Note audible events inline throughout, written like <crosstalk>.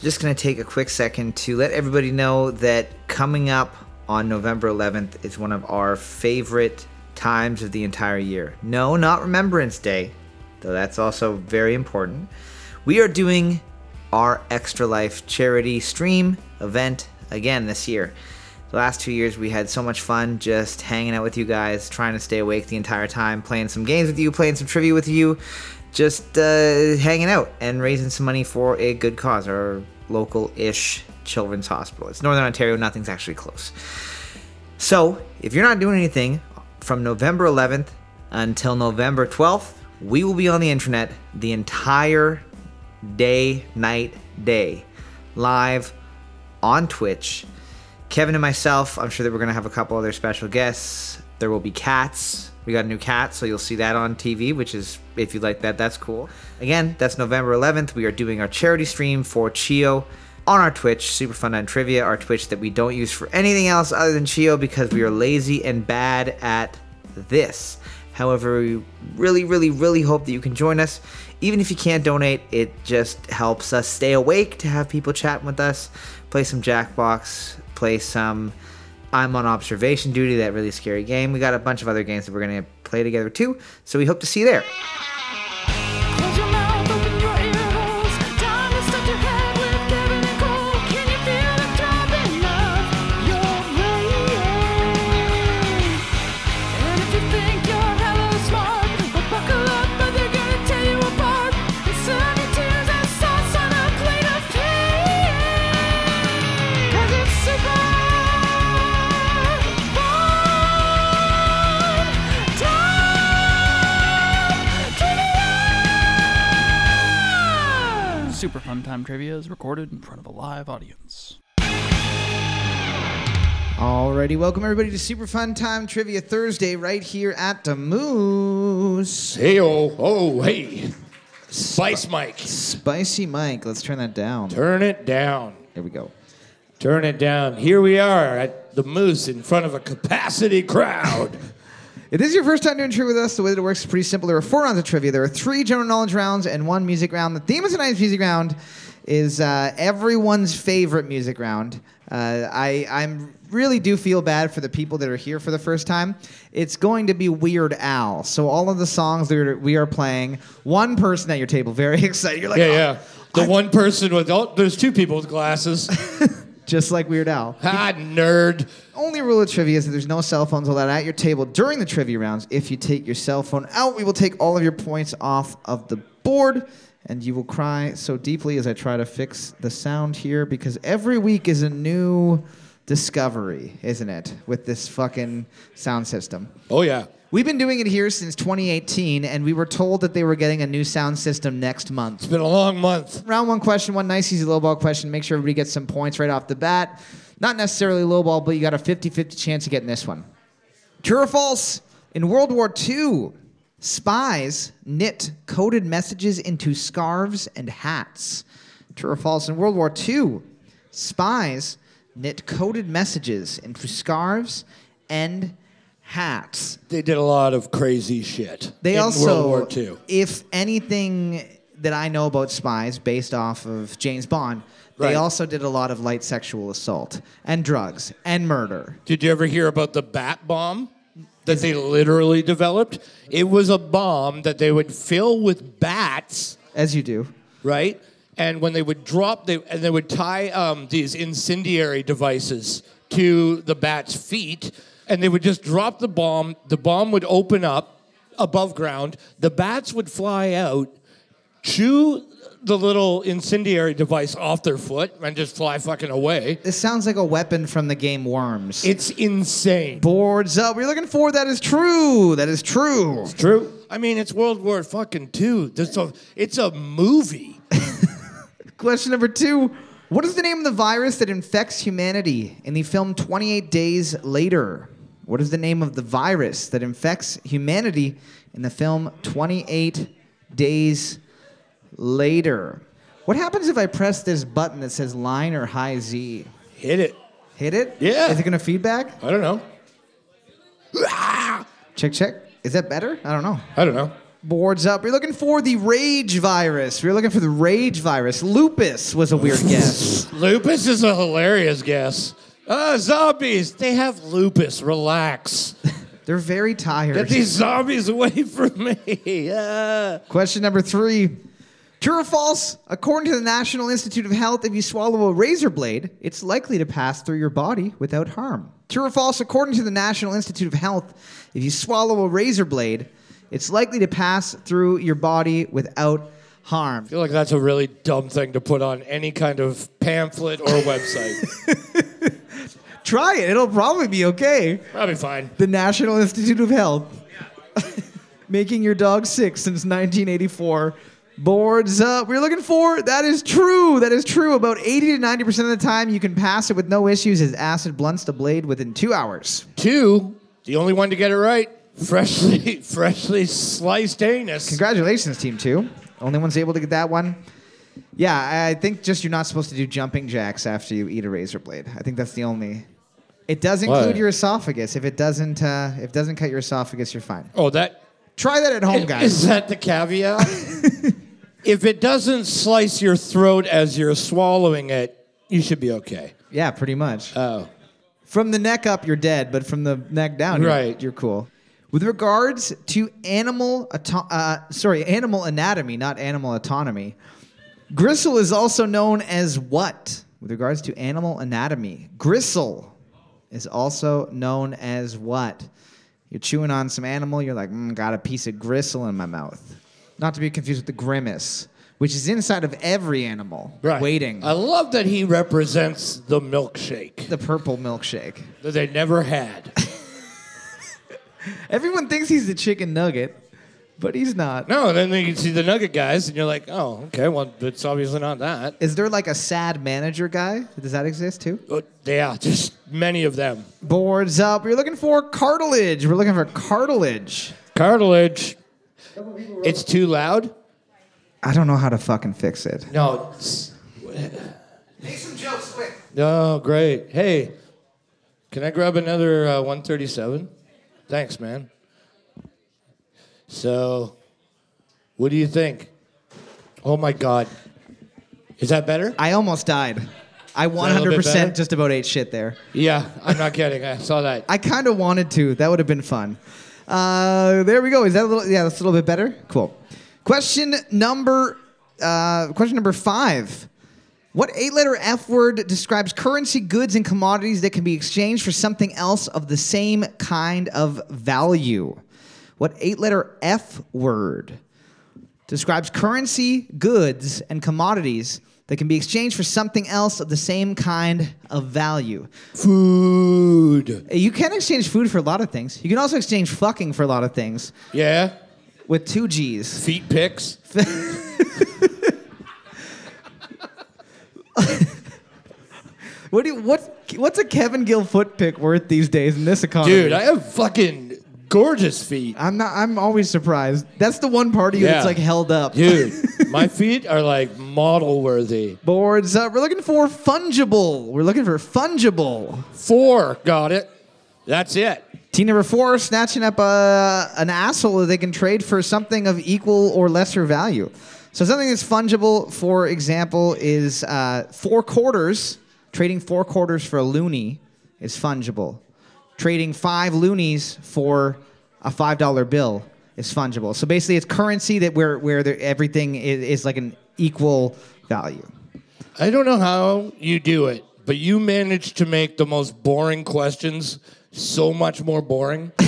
just going to take a quick second to let everybody know that coming up on November 11th is one of our favorite times of the entire year. No, not Remembrance Day, though that's also very important. We are doing our Extra Life charity stream event again this year. The last two years, we had so much fun just hanging out with you guys, trying to stay awake the entire time, playing some games with you, playing some trivia with you, just uh, hanging out and raising some money for a good cause, our local ish children's hospital. It's Northern Ontario, nothing's actually close. So, if you're not doing anything from November 11th until November 12th, we will be on the internet the entire day, night, day, live on Twitch. Kevin and myself, I'm sure that we're going to have a couple other special guests. There will be cats. We got a new cat, so you'll see that on TV, which is, if you like that, that's cool. Again, that's November 11th. We are doing our charity stream for Chio on our Twitch, Super Fun Time Trivia, our Twitch that we don't use for anything else other than Chio because we are lazy and bad at this. However, we really, really, really hope that you can join us. Even if you can't donate, it just helps us stay awake to have people chatting with us, play some Jackbox, play some I'm on observation duty, that really scary game. We got a bunch of other games that we're going to play together too. So we hope to see you there. Trivia. Time Trivia is recorded in front of a live audience. Alrighty, welcome everybody to Super Fun Time Trivia Thursday right here at the Moose. Hey, oh, oh, hey. Spice Mike. Spicy Mike, let's turn that down. Turn it down. There we go. Turn it down. Here we are at the Moose in front of a capacity crowd. If this is your first time doing trivia with us, the way that it works is pretty simple. There are four rounds of trivia. There are three general knowledge rounds and one music round. The theme of tonight's music round is uh, everyone's favorite music round. Uh, I I'm really do feel bad for the people that are here for the first time. It's going to be Weird Al. So all of the songs that are- we are playing, one person at your table, very <laughs> excited. You're like, yeah, "Oh, yeah. The one person with, oh, there's two people with glasses. <laughs> just like Weird Al. ah, nerd. Only rule of trivia is that there's no cell phones allowed at your table during the trivia rounds. If you take your cell phone out, we will take all of your points off of the board, and you will cry so deeply as I try to fix the sound here because every week is a new discovery, isn't it, with this fucking sound system. Oh, yeah. We've been doing it here since 2018, and we were told that they were getting a new sound system next month. It's been a long month. Round one question, one nice easy low ball question. Make sure everybody gets some points right off the bat. Not necessarily low ball, but you got a 50 50 chance of getting this one. True or false? In World War II, spies knit coded messages into scarves and hats. True or false? In World War II, spies knit coded messages into scarves and hats. They did a lot of crazy shit. They in also, World War II. if anything that I know about spies based off of James Bond, they Right. also did a lot of light sexual assault and drugs and murder. Did you ever hear about the bat bomb that they literally developed? It was a bomb that they would fill with bats. As you do. right? And when they would drop, they and they would tie um, these incendiary devices to the bat's feet, and they would just drop the bomb. The bomb would open up above ground. The bats would fly out, chew the little incendiary device off their foot, and just fly fucking away. This sounds like a weapon from the game Worms. It's insane. Boards up. We're looking for that is true. That is true. It's true. I mean, it's World War fucking two. There's a, it's a movie. <laughs> Question number two. What is the name of the virus that infects humanity in the film 28 Days Later? What is the name of the virus that infects humanity in the film 28 Days Later? What happens if I press this button that says line or high Z? Hit it. Hit it? Yeah. Is it going to feedback? I don't know. Check, check. Is that better? I don't know. I don't know. Boards up. We're looking for the rage virus. We're looking for the rage virus. Lupus was a weird guess. <laughs> Lupus is a hilarious guess. Uh, zombies, they have lupus. Relax. <laughs> They're very tired. Get these zombies away <laughs> from me. Uh, Question number three. True or false? According to the National Institute of Health, if you swallow a razor blade, it's likely to pass through your body without harm. True or false? According to the National Institute of Health, if you swallow a razor blade, it's likely to pass through your body without harm. I feel like that's a really dumb thing to put on any kind of pamphlet or website. <laughs> Try it, it'll probably be okay. Probably fine. The National Institute of Health. <laughs> Making your dog sick since 1984. Boards up. We're looking for. That is true. That is true. About 80 to 90% of the time, you can pass it with no issues as acid blunts the blade within two hours. Two, the only one to get it right. Freshly, <laughs> freshly sliced anus. Congratulations, Team Two. Only one's able to get that one. Yeah, I think just you're not supposed to do jumping jacks after you eat a razor blade. I think that's the only. It does include What? your esophagus. If it doesn't, uh, if it doesn't cut your esophagus, you're fine. Oh, that Try that at home, guys. Is that the caveat? <laughs> if it doesn't slice your throat as you're swallowing it, you should be okay. Yeah, pretty much. Oh. From the neck up, you're dead, but from the neck down, you're, Right. you're cool. With regards to animal, auto- uh, sorry, animal anatomy, not animal autonomy, gristle is also known as what? With regards to animal anatomy, gristle is also known as what? You're chewing on some animal, you're like, mm, got a piece of gristle in my mouth. Not to be confused with the grimace, which is inside of every animal, Right. waiting. I love that he represents the milkshake the purple milkshake. that they never had. <laughs> Everyone thinks he's the chicken nugget, but he's not. no, then you see the nugget guys, and you're like, oh, okay, well, it's obviously not that. Is there like a sad manager guy? Does that exist too? But yeah, just many of them. Boards up. We're looking for cartilage. We're looking for cartilage. Cartilage. It's too loud? I don't know how to fucking fix it. No. Make some jokes quick. Oh, great. Hey, can I grab another uh, 137? Thanks, man. So, what do you think? Oh my God. Is that better? I almost died. I little bit better? 100% just about ate shit there. Yeah, I'm not kidding. I saw that. <laughs> I kind of wanted to. That would have been fun. Uh, there we go. Is that a little? Yeah, that's a little bit better. Cool. Question number. Uh, question number five. What eight-letter F word describes currency, goods, and commodities that can be exchanged for something else of the same kind of value? What eight-letter F word describes currency, goods, and commodities that can be exchanged for something else of the same kind of value? Food. Eh, you can exchange food for a lot of things. You can also exchange fucking for a lot of things Yeah. with two G's. Feet pics. <laughs> What do you, what what's a Kevin Gill foot pick worth these days in this economy? Dude, I have fucking gorgeous feet. I'm not. I'm always surprised. That's the one part of you Yeah. that's like held up. Dude, <laughs> my feet are like model worthy. Boards up. We're looking for fungible. We're looking for fungible. Four. Got it. That's it. Team number four, snatching up a, an asshole that they can trade for something of equal or lesser value. So something that's fungible, for example, is uh, four quarters. Trading four quarters for a loonie is fungible. Trading five loonies for a five dollar bill is fungible. So basically, it's currency that where where there, everything is, is like an equal value. I don't know how you do it, but you managed to make the most boring questions so much more boring. <laughs>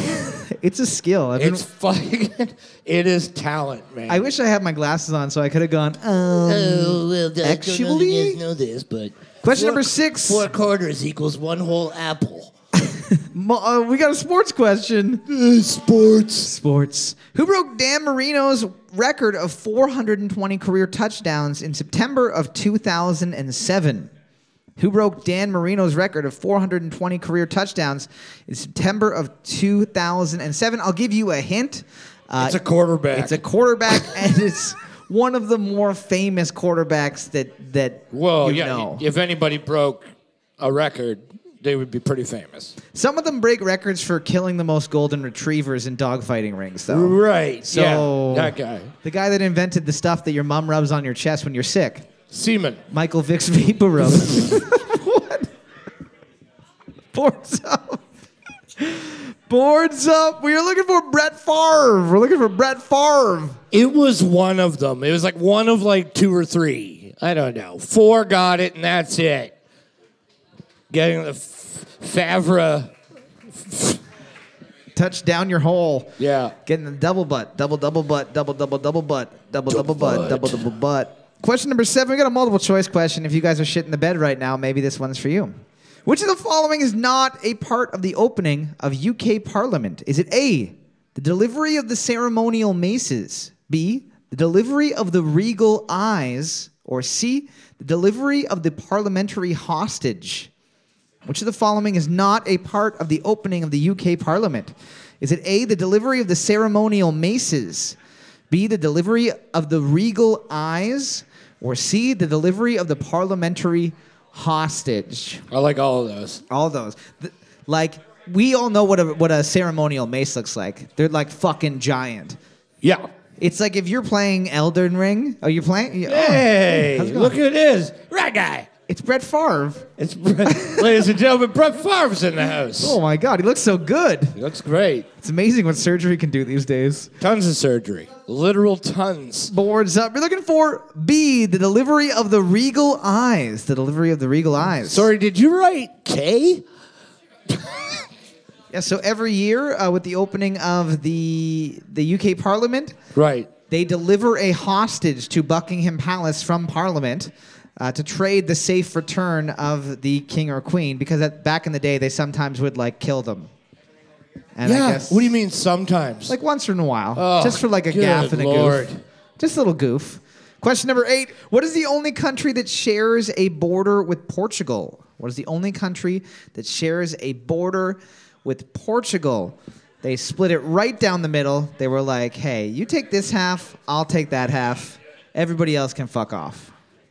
It's a skill. I've been- It's fucking. <laughs> It is talent, man. I wish I had my glasses on so I could have gone. Um, Oh, well, I Actually- don't know you guys know this, but Question four- number six. Four quarters equals one whole apple. Mo- uh, we got a sports question. sports. Sports. Who broke Dan Marino's record of 420 career touchdowns in September of 2007? Who broke Dan Marino's record of 420 career touchdowns in September of 2007? I'll give you a hint. Uh, It's a quarterback. It's a quarterback, <laughs> and it's one of the more famous quarterbacks that that Well, you yeah. know. If anybody broke a record, they would be pretty famous. Some of them break records for killing the most golden retrievers in dogfighting rings, though. Right. So yeah. That guy. the guy that invented the stuff that your mom rubs on your chest when you're sick, Seaman. Michael Vick's Vapor Rub. <laughs> what? Boards up. Boards up. We are looking for Brett Favre. We're looking for Brett Favre. It was one of them. It was like one of like two or three. I don't know. Four got it, and that's it. Getting the f- Favre. Touch down your hole. Yeah. Getting the double butt, double double butt, double double double butt, double double butt, double double butt. Question number seven. We got a multiple choice question. If you guys are shit in the bed right now, maybe this one's for you. Which of the following is not a part of the opening of UK Parliament? Is it A, the delivery of the ceremonial maces, B, the delivery of the regal eyes, or C, the delivery of the parliamentary hostage? Which of the following is not a part of the opening of the UK Parliament? Is it A, the delivery of the ceremonial maces, B, the delivery of the regal eyes, or C, the delivery of the parliamentary hostage? I like all of those. All of those. Th- like, we all know what a, what a ceremonial mace looks like. They're like fucking giant. Yeah. It's like if you're playing Elden Ring. Are you playing? Oh, Hey, going? look who it is. Right guy. It's Brett Favre. It's Brett, ladies and gentlemen, Brett Favre's in the house. Oh my God, he looks so good. He looks great. It's amazing what surgery can do these days. Tons of surgery. Literal tons. Boards up. We're looking for B, the delivery of the regal eyes. The delivery of the regal eyes. Sorry, did you write K? <laughs> Yeah, so every year uh, with the opening of the the UK Parliament, Right. they deliver a hostage to Buckingham Palace from Parliament uh, to trade the safe return of the king or queen because at, back in the day they sometimes would like kill them. And yeah. I guess What do you mean sometimes? like once in a while, Oh, just for like a gaff and a Lord. goof. Just a little goof. Question number eight. What is the only country that shares a border with Portugal? What is the only country that shares a border with Portugal? They split it right down the middle. They were like, hey, you take this half, I'll take that half. Everybody else can fuck off.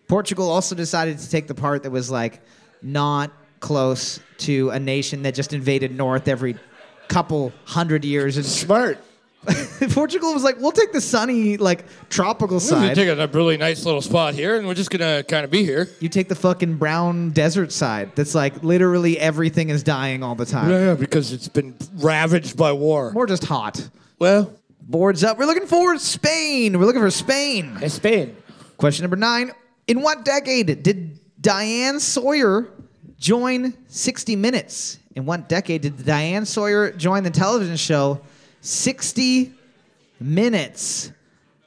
Portugal also decided to take the part that was like not close to a nation that just invaded north every couple hundred years and Smart. <laughs> Portugal was like, we'll take the sunny, like tropical We're side. taking a really nice little spot here, and we're just gonna kind of be here. you take the fucking brown desert side. That's like literally everything is dying all the time. Yeah, because it's been ravaged by war. Or just hot. Well, Boards up. We're looking for Spain. We're looking for Spain. Spain. Question number nine. In what decade did Diane Sawyer join 60 Minutes? In what decade did Diane Sawyer join the television show 60 Minutes?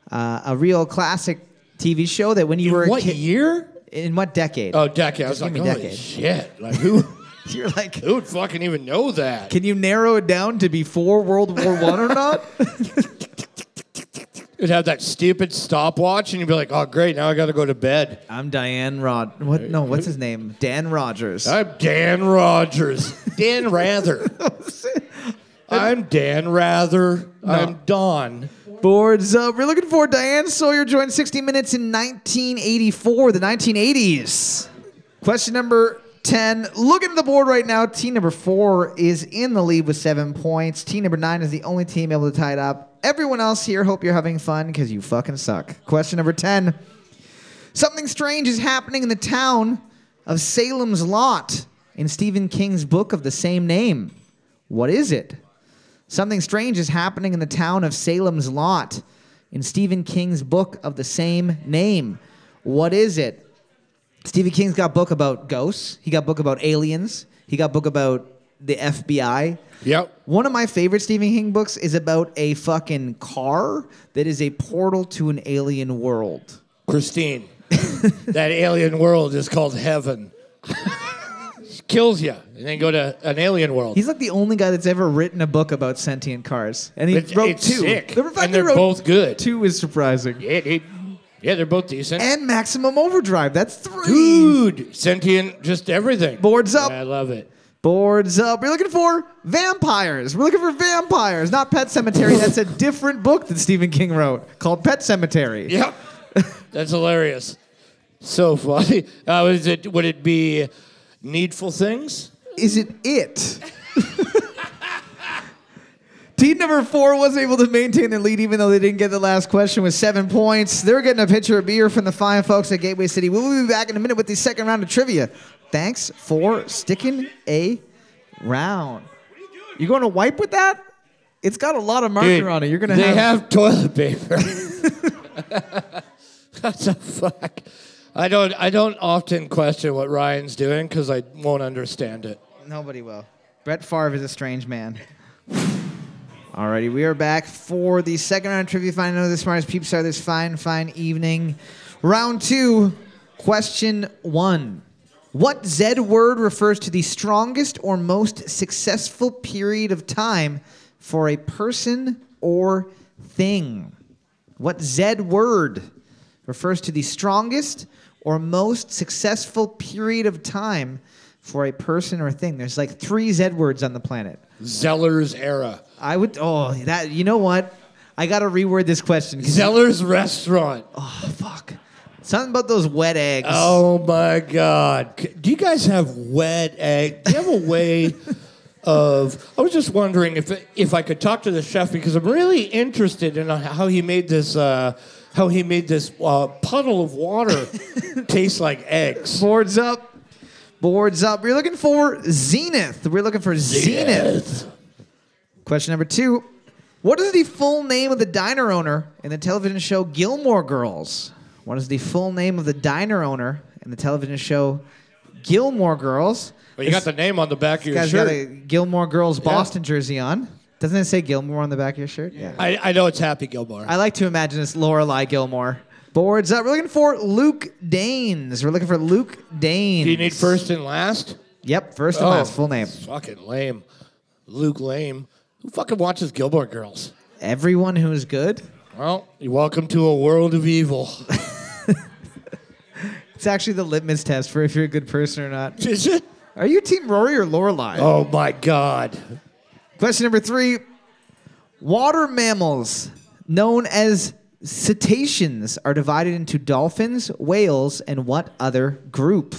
Uh, a real classic TV show that when you were a What kid. year? In what decade? Oh, decade. I was Just like, give me holy decade. shit! Like <laughs> who? You're like, who would fucking even know that? can you narrow it down to before World War One or not? <laughs> You'd have that stupid stopwatch, and you'd be like, "Oh, great! Now I got to go to bed." I'm Diane Rod. What? No, what's his name? Dan Rogers. I'm Dan Rogers. Dan Rather. <laughs> I'm Dan Rather. I'm Don. Boards up. We're looking for Diane Sawyer joined 60 Minutes in 1984, the 1980s. Question number 10. Looking at the board right now, team number four is in the lead with seven points. Team number nine is the only team able to tie it up. Everyone else here, hope you're having fun because you fucking suck. Question number 10. Something strange is happening in the town of Salem's Lot in Stephen King's book of the same name. What is it? Something strange is happening in the town of Salem's Lot in Stephen King's book of the same name. What is it? Stephen King's got book about ghosts. He got book about aliens. He got book about the FBI. Yep. One of my favorite Stephen King books is about a fucking car that is a portal to an alien world. Christine. that alien world is called heaven. Kills you, and then go to an alien world. He's like the only guy that's ever written a book about sentient cars, and he It's- wrote it's two. sick. The fact And he they're wrote both good. Two is surprising. yeah, they, yeah, they're both decent. And Maximum Overdrive. That's three. Dude, sentient, just everything. Boards up. I love it. Boards up. We're looking for vampires. We're looking for vampires, not Pet Sematary. That's a different book that Stephen King wrote called Pet Sematary. Yep, that's hilarious. So funny. Uh, is it? Would it be needful things? is it it? <laughs> Team number four wasn't able to maintain their lead even though they didn't get the last question with seven points. They're getting a pitcher of beer from the fine folks at Gateway City. We'll be back in a minute with the second round of trivia. Thanks for sticking a round. You going to wipe with that? It's got a lot of marker Dude, on it. You're gonna They have, have toilet paper. <laughs> what the fuck? I don't. I don't often question what Ryan's doing because I won't understand it. Nobody will. Brett Favre is a strange man. Alrighty, we are back for the second round of trivia. Find out who the smartest peeps are this fine, fine evening. Round two, question one. What Z word refers to the strongest or most successful period of time for a person or thing? What Z word refers to the strongest or most successful period of time for a person or thing? There's like three Z words on the planet. Zeller's era. I would. Oh, that. You know what? I gotta reword this question. Zeller's restaurant. Oh fuck. Something about those wet eggs. Oh my God! Do you guys have wet egg? Do you have a way <laughs> of? I was just wondering if if I could talk to the chef because I'm really interested in how he made this. Uh, how he made this uh, puddle of water <laughs> taste like eggs. Boards up. Boards up. We're looking for Zenith. We're looking for Zenith. Question number two. What is the full name of the diner owner in the television show Gilmore Girls? What is the full name of the diner owner in the television show Gilmore Girls? Well, you got the name on the back of your guy's shirt. got a Gilmore Girls Boston jersey on. Doesn't it say Gilmore on the back of your shirt? Yeah. I, I know it's Happy Gilmore. I like to imagine it's Lorelai Gilmore. Boards up. We're looking for Luke Danes. We're looking for Luke Danes. Do you need first and last? Yep, first and Oh, last, full name. Fucking lame. Luke Lame. Who fucking watches Gilmore Girls? Everyone who is good. Well, you're welcome to a world of evil. <laughs> <laughs> It's actually the litmus test for if you're a good person or not. Is it? Are you Team Rory or Lorelai? Oh my God. Question number three. Water mammals, known as cetaceans, are divided into dolphins, whales, and what other group?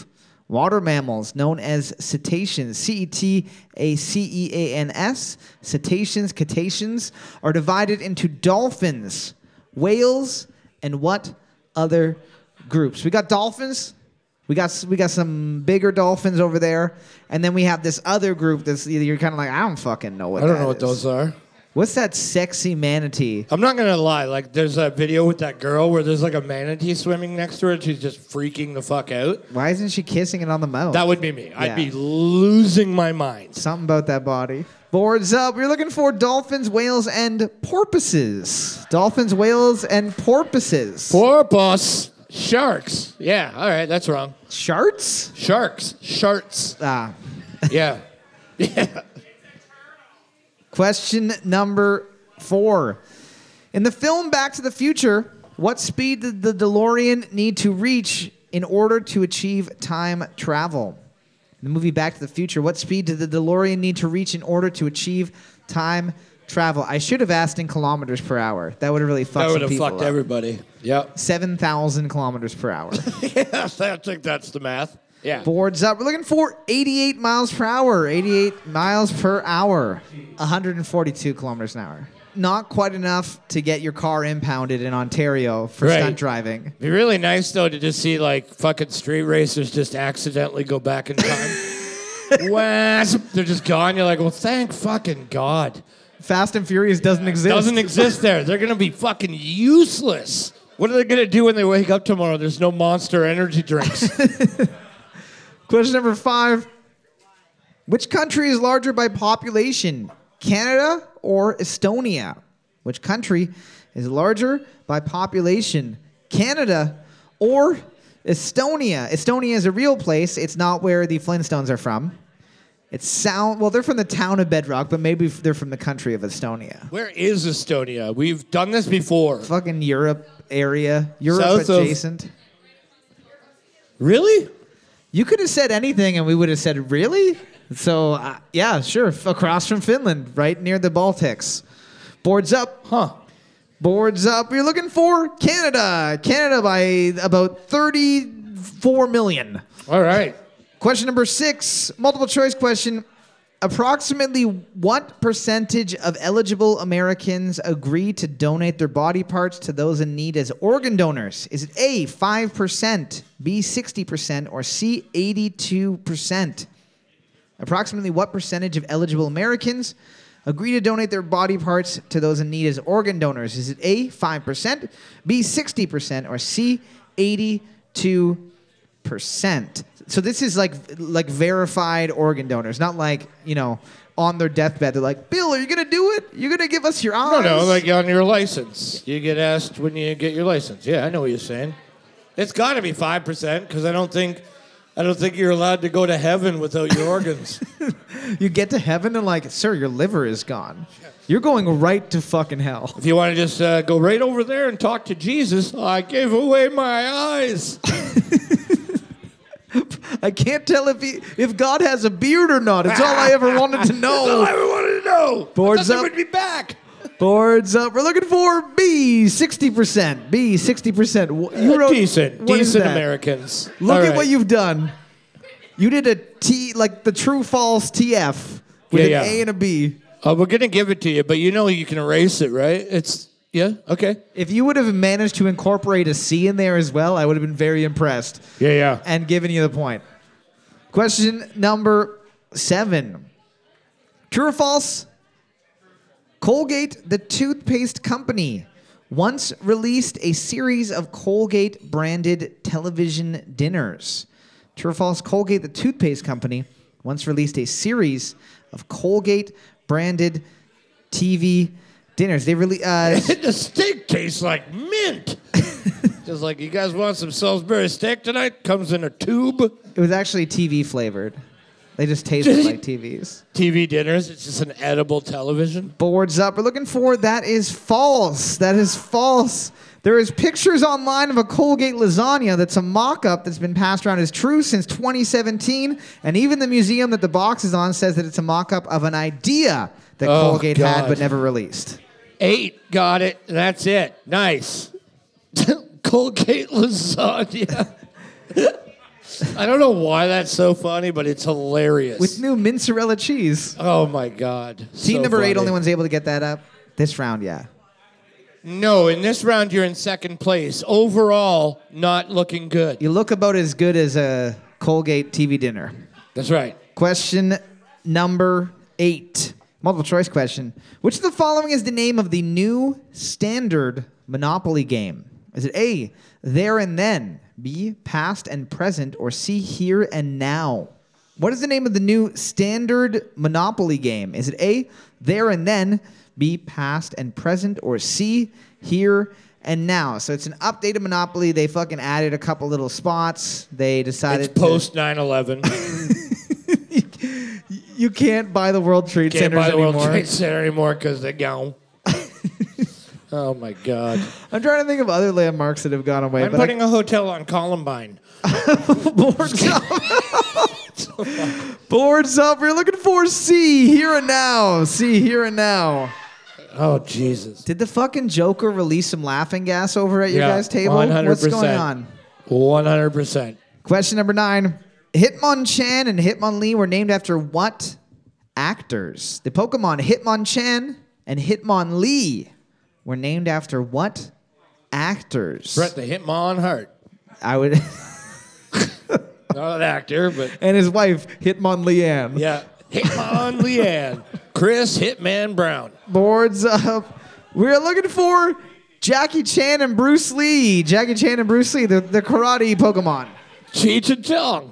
Water mammals, known as cetaceans, C E T A C E A N S, cetaceans, cetaceans, are divided into dolphins, whales, and what other groups? We got dolphins. We got we got some bigger dolphins over there, and then we have this other group that's you're kind of like I don't fucking know what. I don't know what those are. What's that sexy manatee? I'm not gonna lie. Like, there's a video with that girl where there's like a manatee swimming next to her, and she's just freaking the fuck out. Why isn't she kissing it on the mouth? That would be me. Yeah. I'd be losing my mind. Something about that body. Boards up. We're looking for dolphins, whales, and porpoises. Dolphins, whales, and porpoises. Porpoise. Sharks. Yeah. All right. That's wrong. Sharks? Sharks. Sharks. Ah. Yeah. <laughs> Yeah. Question number four. In the film Back to the Future, what speed did the DeLorean need to reach in order to achieve time travel? In the movie Back to the Future, what speed did the DeLorean need to reach in order to achieve time travel? I should have asked in kilometers per hour. That would have really fucked That some would have people fucked up. everybody. Yep. 7,000 kilometers per hour. <laughs> yes, I think that's the math. Yeah. Boards up. We're looking for 88 miles per hour. 88 miles per hour. 142 kilometers an hour. Not quite enough to get your car impounded in Ontario for Right. stunt driving. It'd be really nice though to just see like fucking street racers just accidentally go back in time. <laughs> They're just gone. You're like, well, thank fucking God. Fast and Furious doesn't exist. Doesn't exist there. They're gonna be fucking useless. What are they gonna do when they wake up tomorrow? There's no monster energy drinks. <laughs> Question number five. Which country is larger by population, Canada or Estonia? Which country is larger by population, Canada or Estonia? Estonia is a real place. It's not where the Flintstones are from. It's sound. Well, they're from the town of Bedrock, but maybe they're from the country of Estonia. Where is Estonia? We've done this before. Fucking Europe area, Europe South of- adjacent. Really? You could have said anything, and we would have said, "Really?" So, uh, yeah, sure. Across from Finland, right near the Baltics. Boards up, Huh. boards up. You're looking for Canada. Canada by about 34 million. All right. Question number six, multiple choice question. Approximately what percentage of eligible Americans agree to donate their body parts to those in need as organ donors? Is it A, 5%, B, 60%, or C, 82%? Approximately what percentage of eligible Americans agree to donate their body parts to those in need as organ donors? Is it A, 5%, B, 60%, or C, 82%? So this is like like verified organ donors, not like, you know, on their deathbed. They're like, Bill, are you going to do it? You're going to give us your eyes? No, no, like on your license. You get asked when you get your license. Yeah, I know what you're saying. It's got to be five percent because I don't think, I don't think you're allowed to go to heaven without your organs. <laughs> you get to heaven and like, sir, your liver is gone. You're going right to fucking hell. if you want to just uh, go right over there and talk to Jesus, I gave away my eyes. <laughs> I can't tell if he, if God has a beard or not. It's all I ever <laughs> wanted to That's all I know. ever wanted to know. Boards I up. would be back. Boards up. We're looking for B, 60%. B, 60%. Wh- You Uh, wrote, decent, what is decent that? Americans. Look All at right. what you've done. You did a T, like the true false TF with Yeah, an yeah. A and a B. Uh, we're gonna give it to you, but you know you can erase it, right? It's yeah, okay. If you would have managed to incorporate a C in there as well, I would have been very impressed Yeah, yeah. and given you the point. Question number seven. True or false? Colgate, the toothpaste company, once released a series of Colgate branded television dinners. True or false? Colgate, the toothpaste company, once released a series of Colgate branded TV dinners. They really uh, the steak tastes like mint. <laughs> Just like you guys want some Salisbury steak tonight? Comes in a tube. it was actually TV flavored. They just tasted like TVs. TV dinners. It's just an edible television. boards up. We're looking for that is false. That is false. There is pictures online of a Colgate lasagna that's a mock-up that's been passed around as true since 2017, and even the museum that the box is on says that it's a mock-up of an idea that Oh, Colgate had God. but never released. Eight. Got it. That's it. Nice. <laughs> Colgate lasagna. <laughs> I don't know why that's so funny, but it's hilarious. With new mozzarella cheese. oh my god. Team So number eight, only one's able to get that up. This round, yeah. No, in this round you're in second place. Overall, not looking good. You look about as good as a Colgate TV dinner. That's right. Question number eight. Multiple choice question. Which of the following is the name of the new standard Monopoly game? Is it A, there and then, B, past and present, or C, here and now? What is the name of the new standard Monopoly game? Is it A, there and then, B, past and present, or C, here and now? So it's an updated Monopoly. They fucking added a couple little spots. They decided It's post 9/11. to, <laughs> you can't buy the World Trade Can't Centers buy the anymore. World Trade Center anymore because they're gone. <laughs> oh my God! I'm trying to think of other landmarks that have gone away. I'm but I- putting a hotel on Columbine. <laughs> boards up. <laughs> boards up. We're looking for C here and now. C here and now. Oh Jesus! Did the fucking Joker release some laughing gas over at your Yeah, guys' table? What's 100%. going on? One hundred percent. Question number nine. Hitmonchan and Hitmonlee were named after what actors? The Pokemon Hitmonchan and Hitmonlee were named after what actors? Brett the Hitmon Hart, I would. <laughs> not an actor, but <laughs> and his wife Hitmonleeanne. yeah, Hitmon Leanne, Chris Hitman Brown. boards up. We're looking for Jackie Chan and Bruce Lee. Jackie Chan and Bruce Lee, the, the karate Pokemon. Cheech and Chong.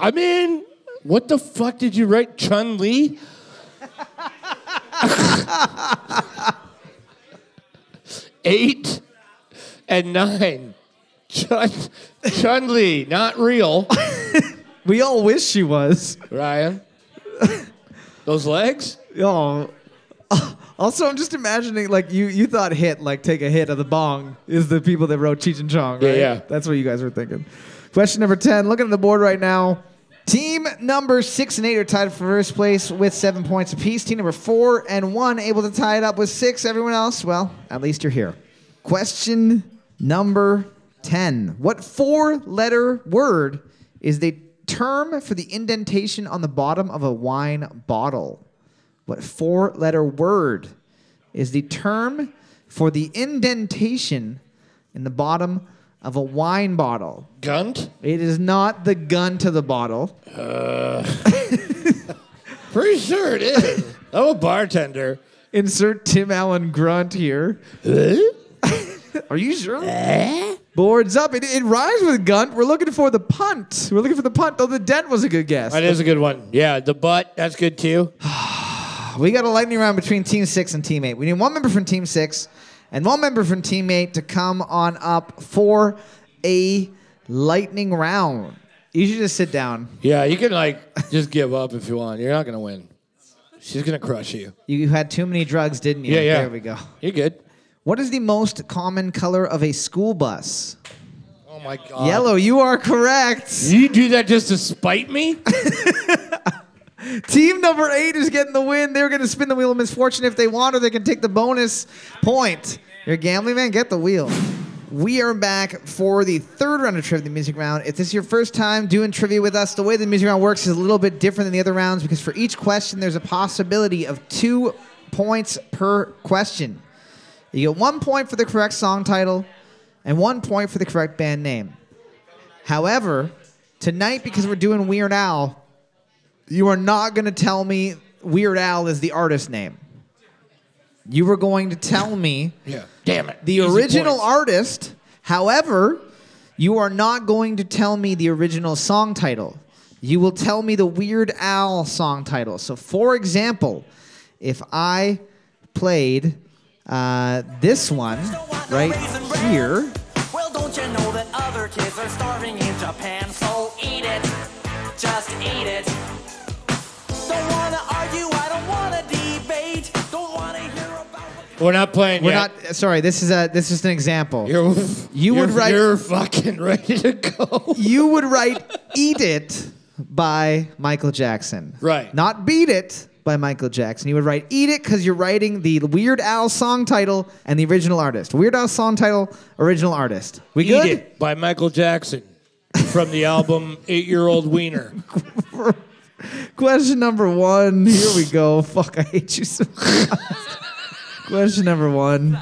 I mean, what the fuck did you write, Chun Li? <laughs> Eight and nine. Chun, Chun Li, not real. <laughs> We all wish she was. Ryan. Those legs? Oh. <laughs> Also, I'm just imagining like you you thought hit like take a hit of the bong is the people that wrote Cheech and Chong, Yeah, right? yeah. That's what you guys were thinking. Question number ten. Looking at the board right now. Team number six and eight are tied for first place with seven points apiece. Team number four and one able to tie it up with six. Everyone else, well, at least you're here. Question number ten. What four-letter word is the term for the indentation on the bottom of a wine bottle? What four letter word is the term for the indentation in the bottom of a wine bottle? Gunt? It is not the gun to the bottle. Uh, <laughs> Pretty sure it is. I'm a bartender. Insert Tim Allen grunt here. Are you sure? Boards up. It, it rhymes with gunt. We're looking for the punt. We're looking for the punt. Though the dent was a good guess. That is a good one. Yeah, the butt, that's good too. <sighs> We got a lightning round between Team Six and Team Eight. We need one member from Team Six and one member from Team Eight to come on up for a lightning round. You should just sit down. Yeah, you can like just give up if you want. You're not gonna win. She's gonna crush you. You had too many drugs, didn't you? Yeah, yeah. There we go. You're good. What is the most common color of a school bus? Oh my god. Yellow. You are correct. You do that just to spite me? <laughs> Team number eight is getting the win. They're going to spin the wheel of misfortune if they want, or they can take the bonus point. You're gambling man, get the wheel. We are back for the third round of Trivia the Music Round. If this is your first time doing trivia with us, the way the Music Round works is a little bit different than the other rounds because for each question, there's a possibility of two points per question. You get one point for the correct song title and one point for the correct band name. However, tonight, because we're doing Weird Al, you are not going to tell me Weird Al is the artist name. You were going to tell me Yeah. Damn it. the Easy original points. artist. However, you are not going to tell me the original song title. You will tell me the Weird Al song title. So, for example, if I played uh, this one right here, Well, don't you know that other kids are starving in Japan? So eat it, just eat it. We're not playing we're yet. not sorry. This is a this is just an example. You're, You you're, would write- You're fucking ready to go. you would write "Eat It" by Michael Jackson. Right. Not "Beat It" by Michael Jackson. You would write "Eat It" because you're writing the Weird Al song title and the original artist. Weird Al song title, original artist. We Eat good? It by Michael Jackson from the album <laughs> Eight Year Old Wiener. <laughs> Question number one. Here we go. Fuck, I hate you so much. Question number one.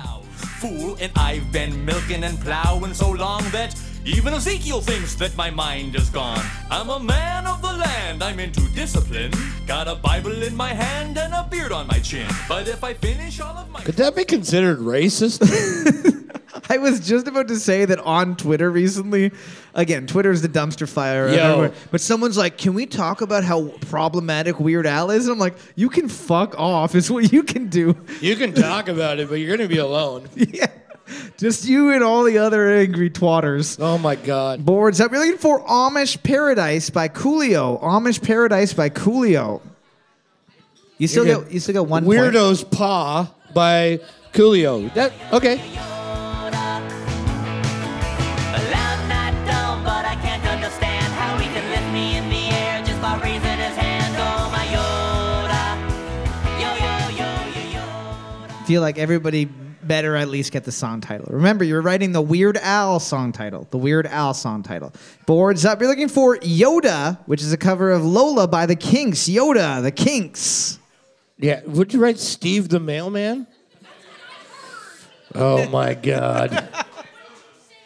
fool, and I've been milking and plowing so long that even Ezekiel thinks that my mind is gone. I'm a man of the land, I'm into discipline. Got a Bible in my hand and a beard on my chin. But if I finish all of my Could that be considered racist? <laughs> <laughs> I was just about to say that on Twitter recently. Again, Twitter's the dumpster fire. Yo. But someone's like, "Can we talk about how problematic Weird Al is?" And I'm like, "You can fuck off. Is what you can do." you can talk about it, but you're gonna be alone. <laughs> yeah, just you and all the other angry twatters. Oh my god. Boards up. You're looking for Amish Paradise by Coolio. Amish Paradise by Coolio. You still You're get you still get one point. Weirdo's Paw by Coolio. That okay. Feel like everybody better at least get the song title. Remember, you're writing the Weird Al song title. The Weird Al song title. Boards up. You're looking for Yoda, which is a cover of Lola by the Kinks. Yoda, the Kinks. Yeah. Would you write Steve the Mailman? Oh my god.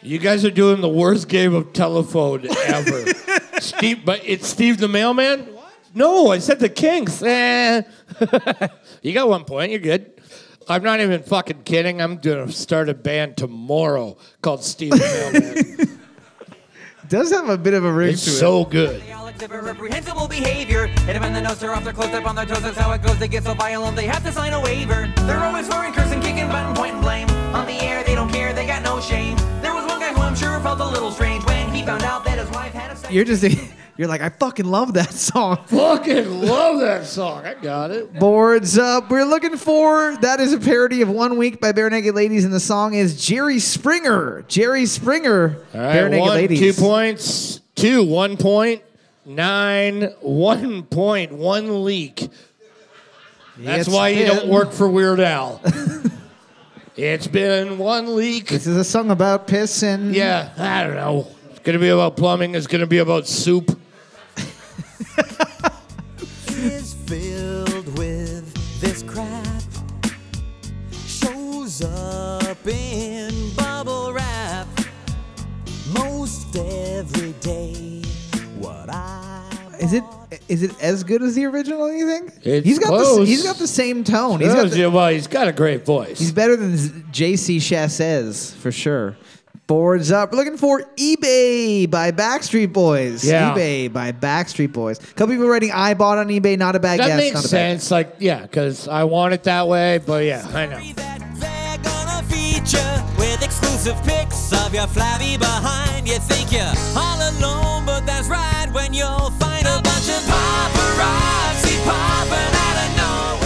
You guys are doing the worst game of telephone ever. <laughs> Steve, but it's Steve the Mailman? No, I said the Kinks. Eh. <laughs> you got one point. You're good. I'm not even fucking kidding. I'm gonna start a band tomorrow called Steve the Mailman. <laughs> Does have a bit of a ring it's to it. so good. They all exhibit reprehensible behavior. Hit them in the nose, they're off their clothes, up on their toes. That's how it goes. They get so violent, they have to sign a waiver. They're always swearing, cursing, kicking, button, pointing blame. On the air, they don't care, they got no shame. There was one guy who I'm sure felt a little strange when he found out that his wife had a. You're just <laughs> you're like I fucking love that <laughs> song. Fucking love that song. I got it. Boards up. We're looking for that is a parody of One Week by Barenaked Ladies, and the song is Jerry Springer. Jerry Springer. All right, Bare Naked one, Ladies. two points, two, One point. Nine. One point. One leak. That's It's why you don't work for Weird Al. it's been one leak. This is a song about piss and Yeah, I don't know. It's gonna be about plumbing. It's gonna be about soup. Is filled with this crap. Shows up in bubble wrap most every day. What I Is it is it as good as the original? You think? It's he's got the close. s- he's got the same tone. He's got the, well, he's got a great voice. he's better than J.C. Chasez for sure. Boards up. We're looking for eBay by Backstreet Boys. Yeah. eBay by Backstreet Boys. A couple people writing I bought on eBay. Not a bad that guess. makes not a bad sense. Like, yeah, because I want it that way. But yeah, I know. that they're gonna feature with exclusive pics of your flabby behind. You think you're all alone, but that's right when you'll find a bunch of paparazzi popping out of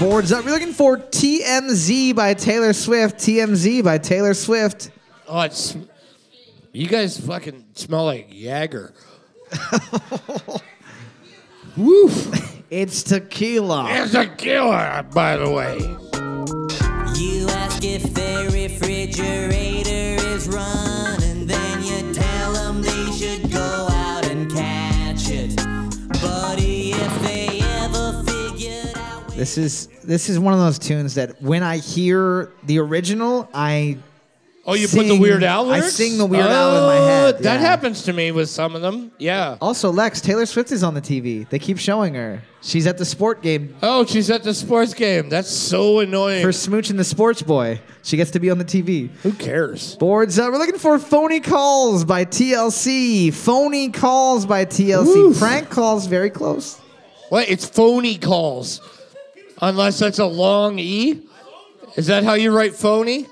nowhere. Boards up. We're looking for TMZ by Taylor Swift. TMZ by Taylor Swift. Oh, it's you guys fucking smell like Jagger. <laughs> Woof. It's tequila. It's a killer, by the way. You ask if their refrigerator is running, then you tell them they should go out and catch it. Buddy, if they ever figured out. This is this is one of those tunes that when I hear the original, I Oh, you put the Weird Al I lyrics? sing the Weird Al in my oh, head, Oh, That yeah. happens to me with some of them. Yeah. also Lex Taylor Swift is on the TV. They keep showing her. She's at the sport game Oh, she's at the sports game. That's so annoying. for smooching the sports boy. She gets to be on the TV. Who cares? Boards up. We're looking for phony calls by TLC. Phony calls by TLC. Oof. Prank calls very close. What? It's phony calls. Unless that's a long E? Is that how you write phony?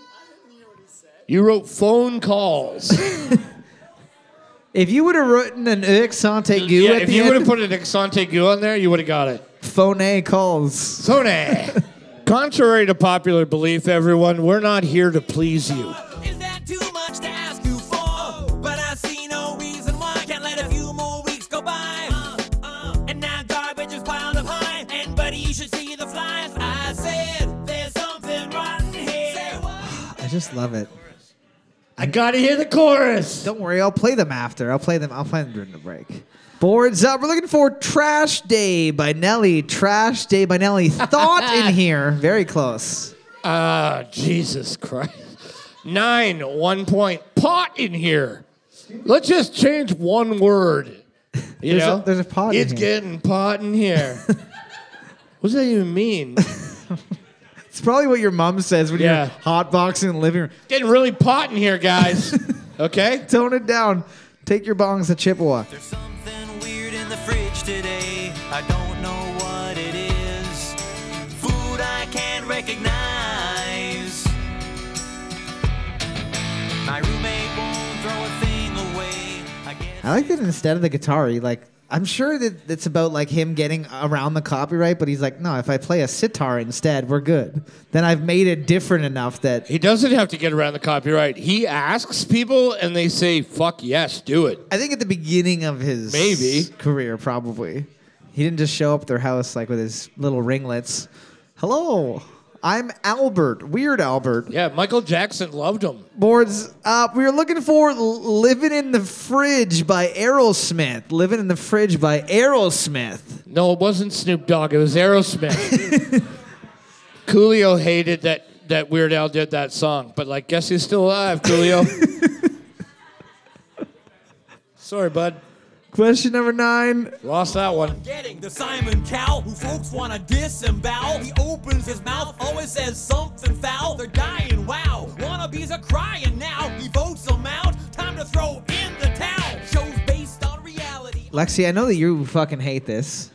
You wrote phone calls. <laughs> If you would have written an accent aigu yeah, at if the you would have put an accent aigu on there, you would have got it. phone calls. Phony. <laughs> Contrary to popular belief, everyone, we're not here to please you. Is that too much to ask you for? But I see no reason why I can't let a few more weeks go by. And now garbage is piled up high. And buddy, you should see the flies. I said there's something rotten here. Say what? I just love it. I gotta hear the chorus. Don't worry, I'll play them after. I'll play them. I'll play them during the break. Boards up. We're looking for "Trash Day" by Nelly. "Trash Day" by Nelly. <laughs> Thought in here, very close. Ah, Jesus Christ. Nine, one point. Pot in here. Let's just change one word. You There's a- know? there's a pot in It's here. getting pot in here. <laughs> what does that even mean? <laughs> It's probably what your mom says when Yeah. you're hotboxing in the living room. getting really pot in here, guys. <laughs> Okay? Tone it down. Take your bongs to Chippewa. There's something weird in the fridge today. I don't know what it is. Food I can't recognize. My roommate won't throw a thing away. I guess. I like that instead of the guitar, he like. I'm sure that it's about like him getting around the copyright, but he's like, no, if I play a sitar instead, we're good. Then I've made it different enough that He doesn't have to get around the copyright. He asks people and they say, fuck yes, do it. I think at the beginning of his Maybe. career, probably he didn't just show up at their house like with his little ringlets. Hello, I'm Albert, Weird Albert. Yeah, Michael Jackson loved him. Boards up. We were looking for "Living in the Fridge" by Aerosmith. "Living in the Fridge" by Aerosmith. No, it wasn't Snoop Dogg. It was Aerosmith. <laughs> Coolio hated that that Weird Al did that song, but like, guess he's still alive, Coolio. <laughs> Sorry, bud. Question number nine. Lost that one. Getting the Simon Cowell, who folks wanna disembowel. He opens his mouth, always says something foul. They're dying, wow. Wannabes are crying now. He votes them out. Time to throw in the towel. Shows based on reality. Lexi, I know that you fucking hate this,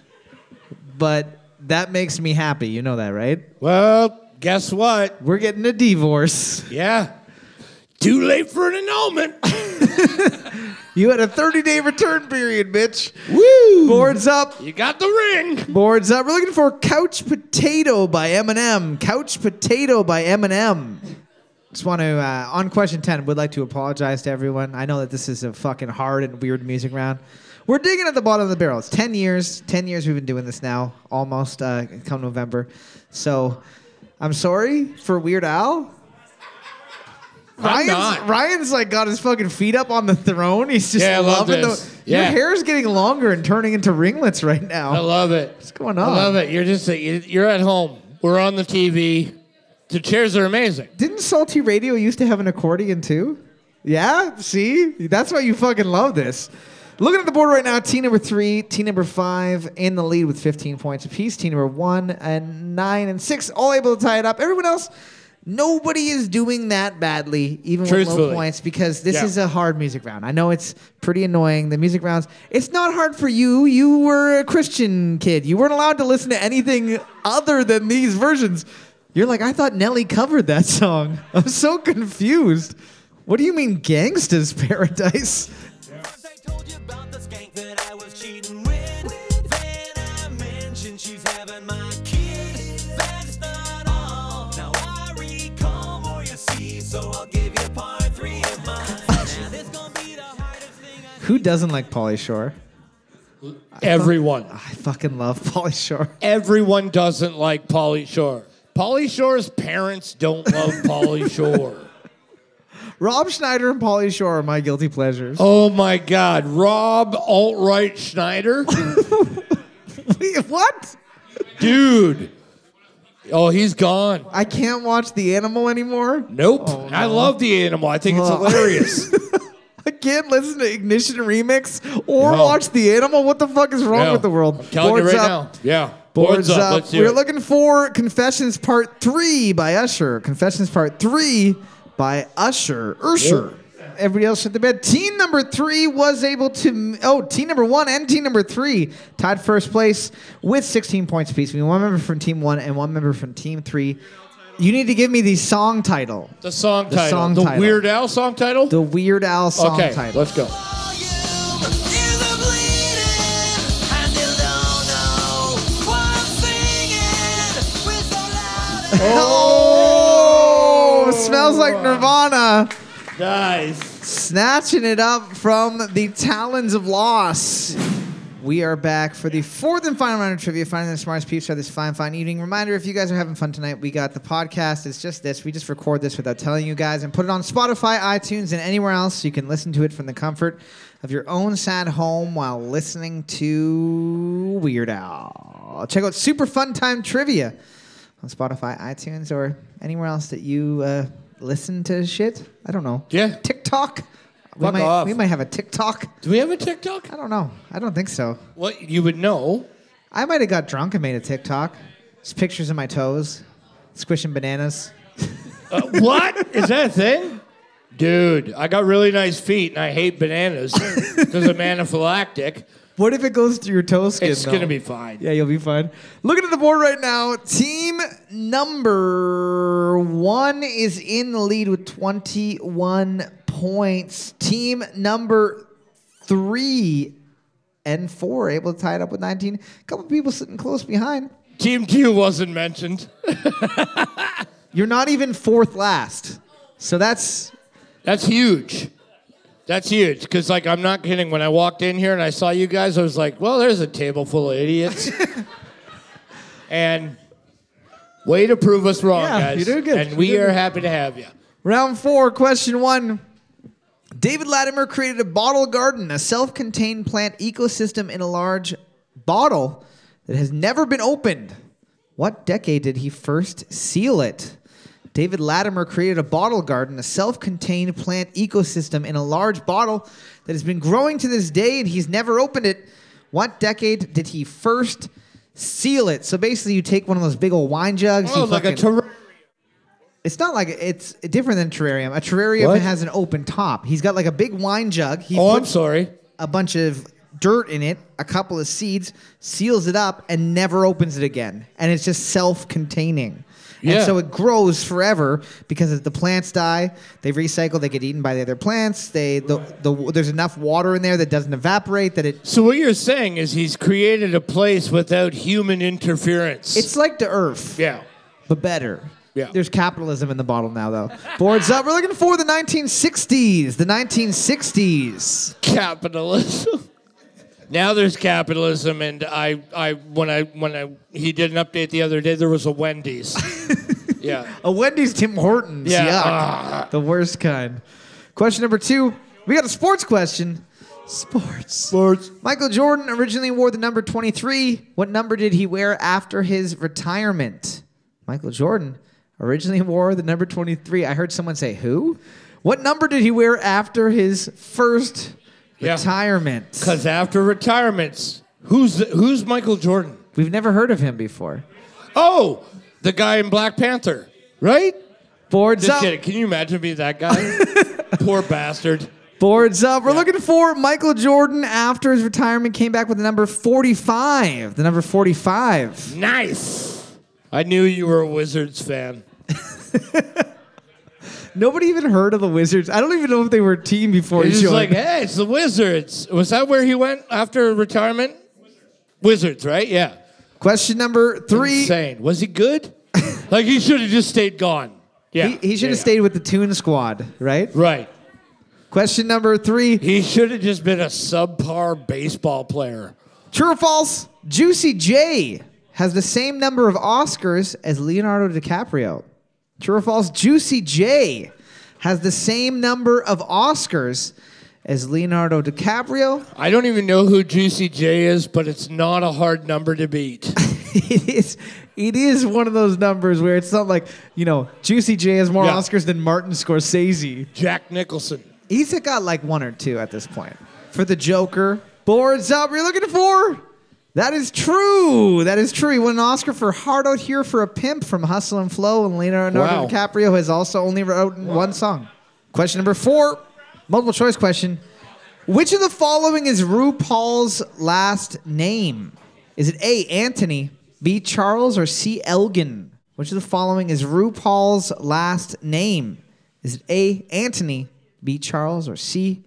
but that makes me happy. You know that, right? Well, guess what? We're getting a divorce. Yeah. Too late for an annulment. <laughs> You had a 30 day return period, bitch. Woo! Boards up. You got the ring. Boards up. We're looking for Couch Potato by Eminem. Couch Potato by Eminem. Just want to, uh, on question 10, would like to apologize to everyone. I know that this is a fucking hard and weird music round. We're digging at the bottom of the barrel. It's 10 years. 10 years we've been doing this now, almost uh, come November. So I'm sorry for Weird Al. I'm Ryan's, not. Ryan's like got his fucking feet up on the throne. He's just Yeah, I love loving this. the. Your Yeah. hair's getting longer and turning into ringlets right now. I love it. What's going on? I love it. You're just you- you're at home. We're on the TV. The chairs are amazing. Didn't Salty Radio used to have an accordion too? Yeah, see? That's why you fucking love this. Looking at the board right now, team number three, team number five in the lead with 15 points apiece. Team number one and nine and six, all able to tie it up. Everyone else, nobody is doing that badly, even with low points, because this Yeah. is a hard music round. I know it's pretty annoying. The music rounds, it's not hard for you. You were a Christian kid. You weren't allowed to listen to anything other than these versions. You're like, I thought Nelly covered that song. <laughs> I'm so confused. What do you mean, Gangsta's <laughs> Paradise? I Who doesn't like Pauly Shore? Everyone. I fucking love <laughs> Pauly Shore. Everyone doesn't like Pauly Shore. Pauly Shore's parents don't love Pauly <laughs> Shore. Rob Schneider and Pauly Shore are my guilty pleasures. Oh my God, Rob Alt-Right Schneider, <laughs> Wait, what? dude. Oh, he's gone. I can't watch The Animal anymore. Nope. Oh, I love the animal. I think it's Oh. hilarious. Can't listen to Ignition Remix or No. watch The Animal. What the fuck is wrong Yeah. with the world? I'm telling Boards you right up. now. Yeah. Boards, up. Let's We're it. looking for Confessions Part 3 by Usher. Confessions Part 3 by Usher. Usher. Everybody else at the bed. Team number three was able to. Oh, team number one and team number three tied first place with 16 points apiece. We have one member from team one and one member from team three. You need to give me the song title. the song the title. song the title. Weird Al song title? The Weird Al song okay, title. let's go. Here's the bleeding. I still don't know what I'm singing. We're so loud. Oh, smells like oh. Nirvana. Nice. Snatching it up from the talons of loss. We are back for the fourth and final round of trivia. Finding the smartest peeps are this fine, fine evening. Reminder: if you guys are having fun tonight, we got the podcast. It's just this. We just record this without telling you guys and put it on Spotify, iTunes, and anywhere else. So you can listen to it from the comfort of your own sad home while listening to Weird Al. Check out Super Fun Time Trivia on Spotify, iTunes, or anywhere else that you uh, listen to shit. I don't know. Yeah. TikTok. We might, off. we might have a TikTok. Do we have a TikTok? I don't know. I don't think so. What you would know? I might have got drunk and made a TikTok. It's pictures of my toes, squishing bananas. <laughs> Uh, what is that a thing? Dude, I got really nice feet and I hate bananas <laughs> because I'm anaphylactic. What if it goes through your toe skin? It's though? gonna be fine. Yeah, you'll be fine. Looking at the board right now, team number one is in the lead with 21 points. Team number three and four able to tie it up with 19. A couple people sitting close behind. Team two wasn't mentioned. <laughs> You're not even fourth last. So that's That's huge. That's huge because, like, I'm not kidding. When I walked in here and I saw you guys, I was like, "Well, there's a table full of idiots." <laughs> and way to prove us wrong, Yeah, guys. doing good. And we You're are good. happy to have you. Round four, question one. David Latimer created a bottle garden, a self contained plant ecosystem in a large bottle that has never been opened. What decade did he first seal it? David Latimer created a bottle garden, a self contained plant ecosystem in a large bottle that has been growing to this day and he's never opened it. What decade did he first seal it? So basically, you take one of those big old wine jugs. Oh, you like a fucking- terrarium. It's not like it's different than terrarium. A terrarium What? has an open top. He's got like a big wine jug. He Oh, I'm puts sorry. a bunch of dirt in it, a couple of seeds, seals it up, and never opens it again. And it's just self-containing. Yeah. And so it grows forever because as the plants die, they recycle, they get eaten by the other plants. They the, the there's enough water in there that doesn't evaporate that it So what you're saying is he's created a place without human interference. it's like the earth. yeah. but better. Yeah. There's capitalism in the bottle now, though. Boards up. We're looking for the 1960s. The 1960s. capitalism. now there's capitalism, and I, I, when I, when I, he did an update the other day. There was a Wendy's. <laughs> Yeah. A Wendy's Tim Hortons. Yeah. Yuck. Ah. The worst kind. Question number two. We got a sports question. Sports. Sports. Michael Jordan originally wore the number 23. What number did he wear after his retirement? Michael Jordan originally wore the number 23. I heard someone say, Who? What number did he wear after his first Yeah. retirement? Because after retirements, who's the, who's Michael Jordan? We've never heard of him before. Oh, the guy in Black Panther, right? Boards Just up. kidding. Can you imagine being that guy? <laughs> Poor bastard. Boards up. We're looking for Michael Jordan after his retirement came back with the number 45. The number 45. Nice. I knew you were a Wizards fan. <laughs> Nobody even heard of the Wizards. I don't even know if they were a team before he He's just like, hey, it's the Wizards. Was that where he went after retirement? Wizards, right? Yeah. Question number three. Insane. Was he good? <laughs> like he should have just stayed gone. Yeah. He, he should have Yeah. stayed with the Toon Squad, right? Right. Question number three. He should have just been a subpar baseball player. True or false? Juicy J has the same number of Oscars as Leonardo DiCaprio. True or false? Juicy J has the same number of Oscars as Leonardo DiCaprio. I don't even know who Juicy J is, but it's not a hard number to beat. <laughs> it is it is one of those numbers where it's not like, you know, Juicy J has more Yeah. Oscars than Martin Scorsese. Jack Nicholson. He's got like one or two at this point. For the Joker. Boards up, you're looking for? That is true. That is true. He won an Oscar for Hard Out Here for a Pimp from Hustle and Flow, and Leonardo Wow. DiCaprio has also only written one song. Question number four, multiple choice question. Which of the following is RuPaul's last name? Is it A, Anthony, B, Charles, or C, Elgin? Which of the following is RuPaul's last name? Is it A, Anthony, B, Charles, or C,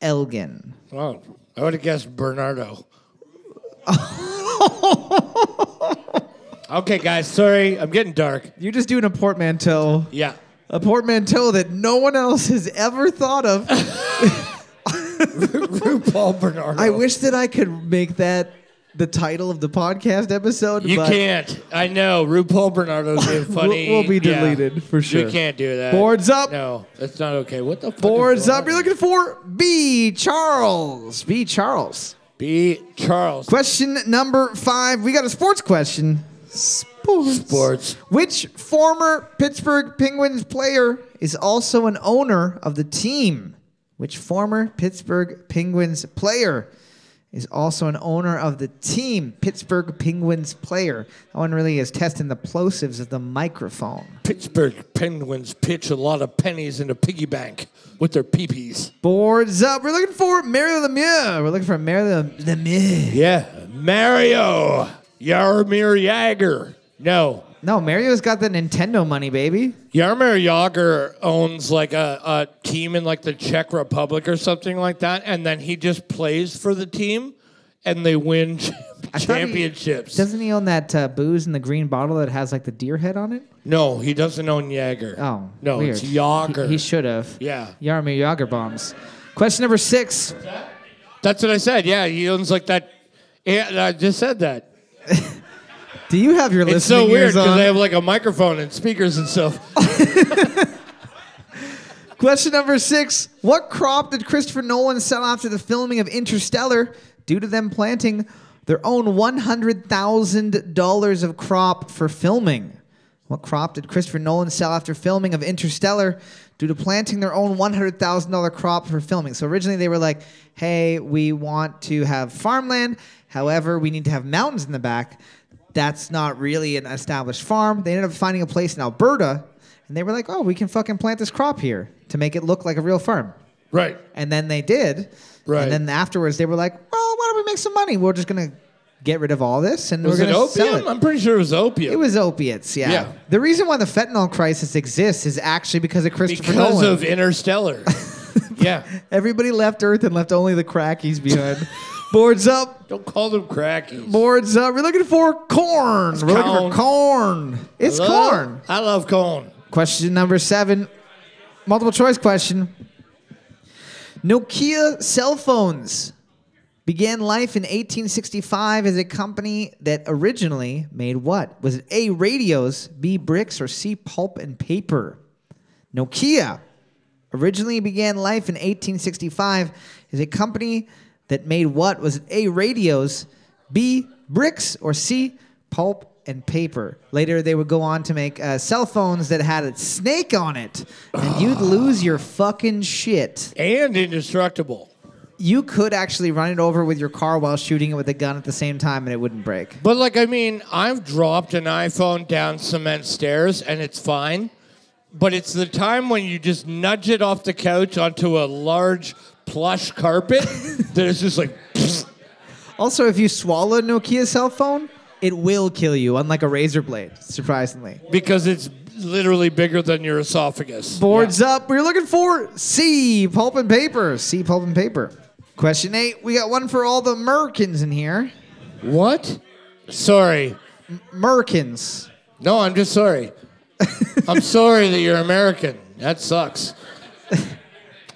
Elgin? Oh, I would have guessed Bernardo. <laughs> okay, guys, sorry. I'm getting dark. You're just doing a portmanteau. Yeah. A portmanteau that no one else has ever thought of. <laughs> RuPaul Bernardo. I wish that I could make that the title of the podcast episode. You but can't. I know. RuPaul Bernardo's being <laughs> funny. We'll, we'll be Yeah. deleted for sure. You can't do that. Boards up. No, that's not okay. What the fuck? Boards is going up. You're looking for B. Charles. B. Charles. B. Charles. Question number five. We got a sports question. Sports. Sports. Which former Pittsburgh Penguins player is also an owner of the team? Which former Pittsburgh Penguins player is also an owner of the team? Pittsburgh Penguins player. That one really is testing the plosives of the microphone. Pittsburgh Penguins pitch a lot of pennies in a piggy bank with their peepees. Boards up. We're looking for Mario Lemieux. We're looking for Mario Lemieux. Yeah. Mario. Jaromir Jagr. No. No, Mario's got the Nintendo money, baby. Jaromir Jagr owns like a, a team in like the Czech Republic or something like that, and then he just plays for the team and they win <laughs> thought he- championships. Doesn't he own that uh, booze in the green bottle that has like the deer head on it? no, he doesn't own Yager. Oh, no, weird. it's Yager. He, he should have. Yeah. Yarmir Yager bombs. Question number six. That's what I said. Yeah, he owns like that. Yeah, I just said that. <laughs> Do you have your list? It's so weird ears because on? they have like a microphone and speakers and stuff. <laughs> Question number six. What crop did Christopher Nolan sell after the filming of Interstellar due to them planting their own $100,000 of crop for filming? What crop did Christopher Nolan sell after filming of Interstellar due to planting their own $100,000 crop for filming? So originally they were like, hey, we want to have farmland. However, we need to have mountains in the back. That's not really an established farm. They ended up finding a place in Alberta and they were like, oh, we can fucking plant this crop here to make it look like a real farm. right. And then they did. Right. And then afterwards, they were like, well, why don't we make some money? We're just going to get rid of all this and Was we're going to sell it. I'm pretty sure it was opium. It was opiates, yeah. Yeah. The reason why the fentanyl crisis exists is actually because of Christopher because Nolan. Because of Interstellar. <laughs> yeah. Everybody left Earth and left only the crackies behind. <laughs> Boards up. Don't call them crackies. Boards up. We're looking for corn. We're looking for corn. It's I love- corn. I love corn. Question number seven, multiple choice question. Nokia cell phones began life in 1865 as a company that originally made what? Was it A, radios, B, bricks, or C, pulp and paper? Nokia originally began life in 1865 as a company that made what? Was it A, radios, B, bricks, or C, pulp and paper? Later, they would go on to make uh, cell phones that had a snake on it, and you'd lose your fucking shit. And indestructible. You could actually run it over with your car while shooting it with a gun at the same time, and it wouldn't break. But like, I mean, I've dropped an iPhone down cement stairs and it's fine. But it's the time when you just nudge it off the couch onto a large plush carpet that it's just like, <laughs> Also, if you swallow a Nokia cell phone, it will kill you, unlike a razor blade, surprisingly. because it's literally bigger than your esophagus. Boards up. We're looking for C, pulp and paper. C, pulp and paper. Question eight. We got one for all the Merkins in here. What? Sorry. Merkins. No, I'm just sorry. <laughs> I'm sorry that you're American. That sucks. <laughs>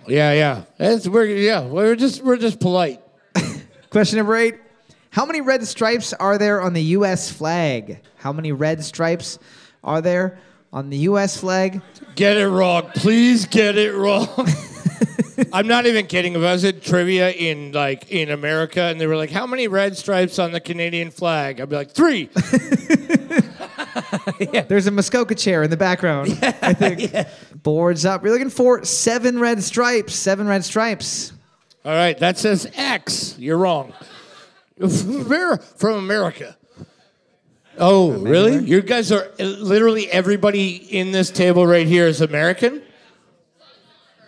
Yeah, yeah. It's, we're yeah. We're just we're just polite. <laughs> Question number eight. How many red stripes are there on the U.S. flag? How many red stripes are there on the U.S. flag? Get it wrong. Please get it wrong. <laughs> I'm not even kidding. If I was at trivia in like in America and they were like, "How many red stripes on the Canadian flag?" I'd be like, three. <laughs> <laughs> There's a Muskoka chair in the background. <laughs> I think. Boards up. We're looking for seven red stripes. Seven red stripes. All right, that says X. You're wrong. From America? Oh, really? You guys are uh, literally everybody in this table right here is American.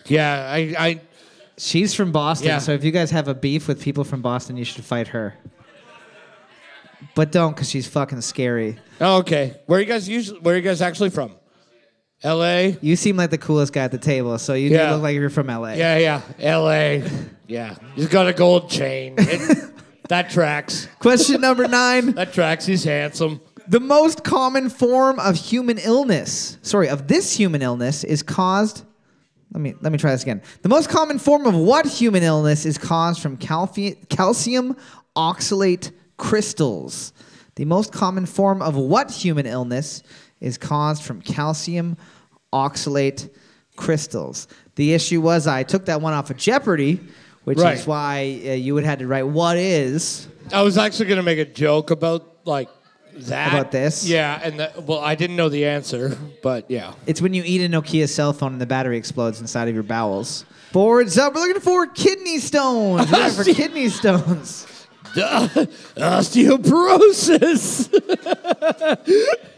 Yeah, I, I She's from Boston, Yeah. so if you guys have a beef with people from Boston, you should fight her. But don't, because she's fucking scary. oh, okay. Where are you guys usually? Where are you guys actually from? L.A. You seem like the coolest guy at the table, so you Yeah. do look like you're from LA. Yeah, yeah, L.A. Yeah, he's got a gold chain. <laughs> It- that tracks. Question number nine. That tracks. He's handsome. The most common form of human illness, sorry, of this human illness is caused. Let me let me try this again. The most common form of what human illness is caused from calci- calcium oxalate crystals? The most common form of what human illness is caused from calcium oxalate crystals? The issue was I took that one off of Jeopardy, which Right. is why uh, you would have had to write what is. I was actually gonna make a joke about like that. About this? Yeah, and the, well, I didn't know the answer, but yeah. It's when you eat a Nokia cell phone and the battery explodes inside of your bowels. Boards up. We're looking for kidney stones. <laughs> We're looking for kidney stones. <laughs> Osteoporosis.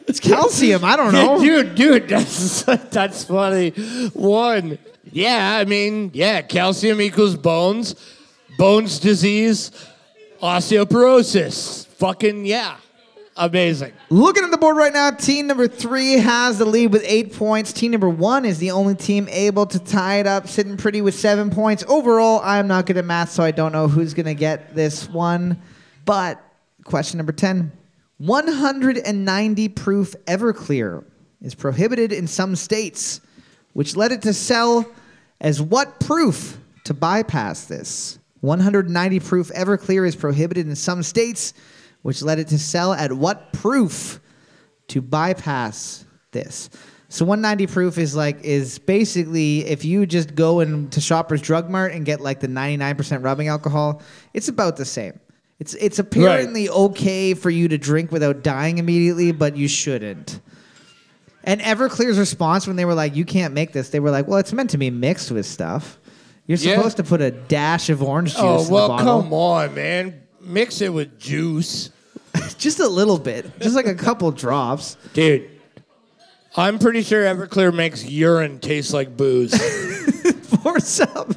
It's calcium. I don't know. dude, dude, that's <laughs> that's funny. One, yeah, I mean, yeah, calcium equals bones, bones disease, osteoporosis. Fucking yeah, amazing. Looking at the board right now, team number three has the lead with eight points. Team number one is the only team able to tie it up, sitting pretty with seven points. Overall, I'm not good at math, so I don't know who's going to get this one. But question number 10 190 proof Everclear is prohibited in some states, which led it to sell as what proof to bypass this? 190 proof Everclear is prohibited in some states, which led it to sell at what proof to bypass this? So 190 proof is like is basically if you just go into Shoppers Drug Mart and get like the 99% rubbing alcohol, it's about the same. It's it's apparently okay for you to drink without dying immediately, but you shouldn't. And Everclear's response when they were like, "You can't make this," they were like, "Well, it's meant to be mixed with stuff. You're Yeah. supposed to put a dash of orange juice Oh in well, come on, man. Mix it with juice, <laughs> just a little bit, just like a couple drops." dude. I'm pretty sure Everclear makes urine taste like booze. <laughs> Boards up.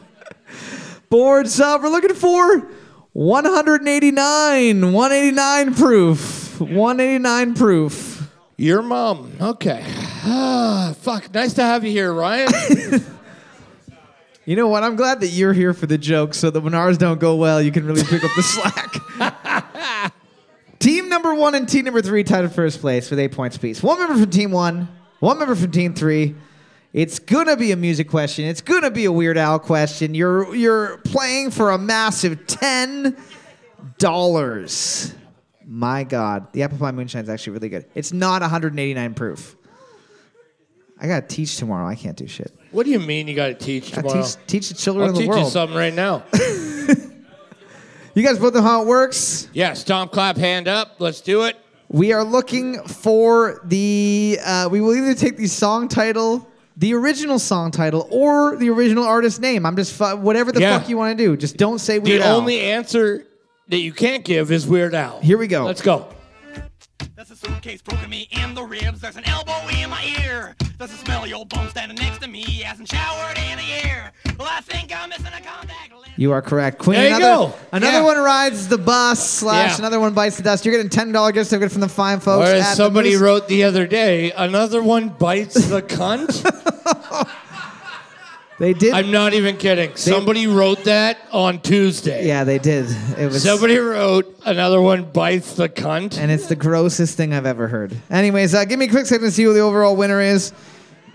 Boards up. We're looking for 189. 189 proof. 189 proof. Your mom. Okay. Ah, <sighs> fuck. Nice to have you here, Ryan. <laughs> You know what? I'm glad that you're here for the joke so that when ours don't go well, you can really pick up the slack. <laughs> team number one and team number three tied in first place with eight points apiece. One member from team one, one member from team three. It's gonna be a music question. It's gonna be a Weird Al question. You're you're playing for a massive ten. dollars. My God, the apple pie moonshine is actually really good. It's not 189 proof. I gotta teach tomorrow. I can't do shit. What do you mean you got to teach I tomorrow? teach, teach the children I'll of the teach you world. something right now. <laughs> You guys both know how it works. yes, Tom Clap, hand up. Let's do it. We are looking for the. Uh, we will either take the song title, the original song title, or the original artist name. I'm just fu- whatever the Yeah. fuck you want to do. Just don't say The Weird Al. only answer that you can't give is Weird Al. Here we go. Let's go. There's a suitcase poking me in the ribs. There's an elbow in my ear. There's a smelly old bum standing next to me. Hasn't showered in a year. Well, I think I'm missing a contact lens. You are correct, Queen. There you another go. another Yeah. one rides the bus slash Yeah. another one bites the dust. You're getting ten dollar gift certificate from the fine folks. Or as the somebody Moose. wrote the other day, another one bites the cunt. <laughs> they did. I'm not even kidding. Somebody wrote that on Tuesday. yeah, they did. It was Somebody wrote another one bites the cunt. and it's the grossest thing I've ever heard. Anyways, uh, give me a quick second to see who the overall winner is.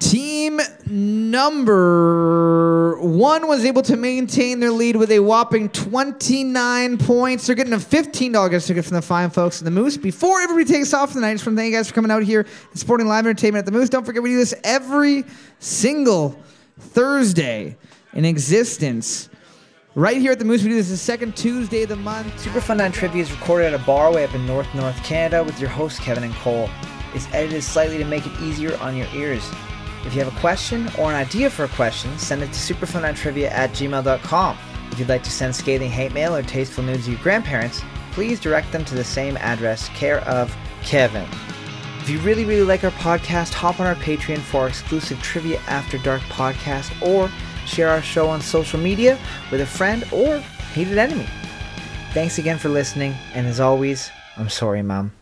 Team number one was able to maintain their lead with a whopping 29 points. They're getting a $15 gift certificate from the fine folks in the Moose. Before everybody takes off for the night, I just want to thank you guys for coming out here and supporting live entertainment at the Moose. Don't forget, we do this every single Thursday in existence. Right here at the Moose, we do this the second Tuesday of the month. Super Fun Night Trivia is recorded at a bar way up in North North Canada with your hosts Kevin and Cole. It's edited slightly to make it easier on your ears. If you have a question or an idea for a question, send it to superfuntimetrivia at gmail.com. If you'd like to send scathing hate mail or tasteful nudes to your grandparents, please direct them to the same address, care of Kevin. If you really, really like our podcast, hop on our Patreon for our exclusive Trivia After Dark podcast or share our show on social media with a friend or hated enemy. Thanks again for listening, and as always, I'm sorry, Mom.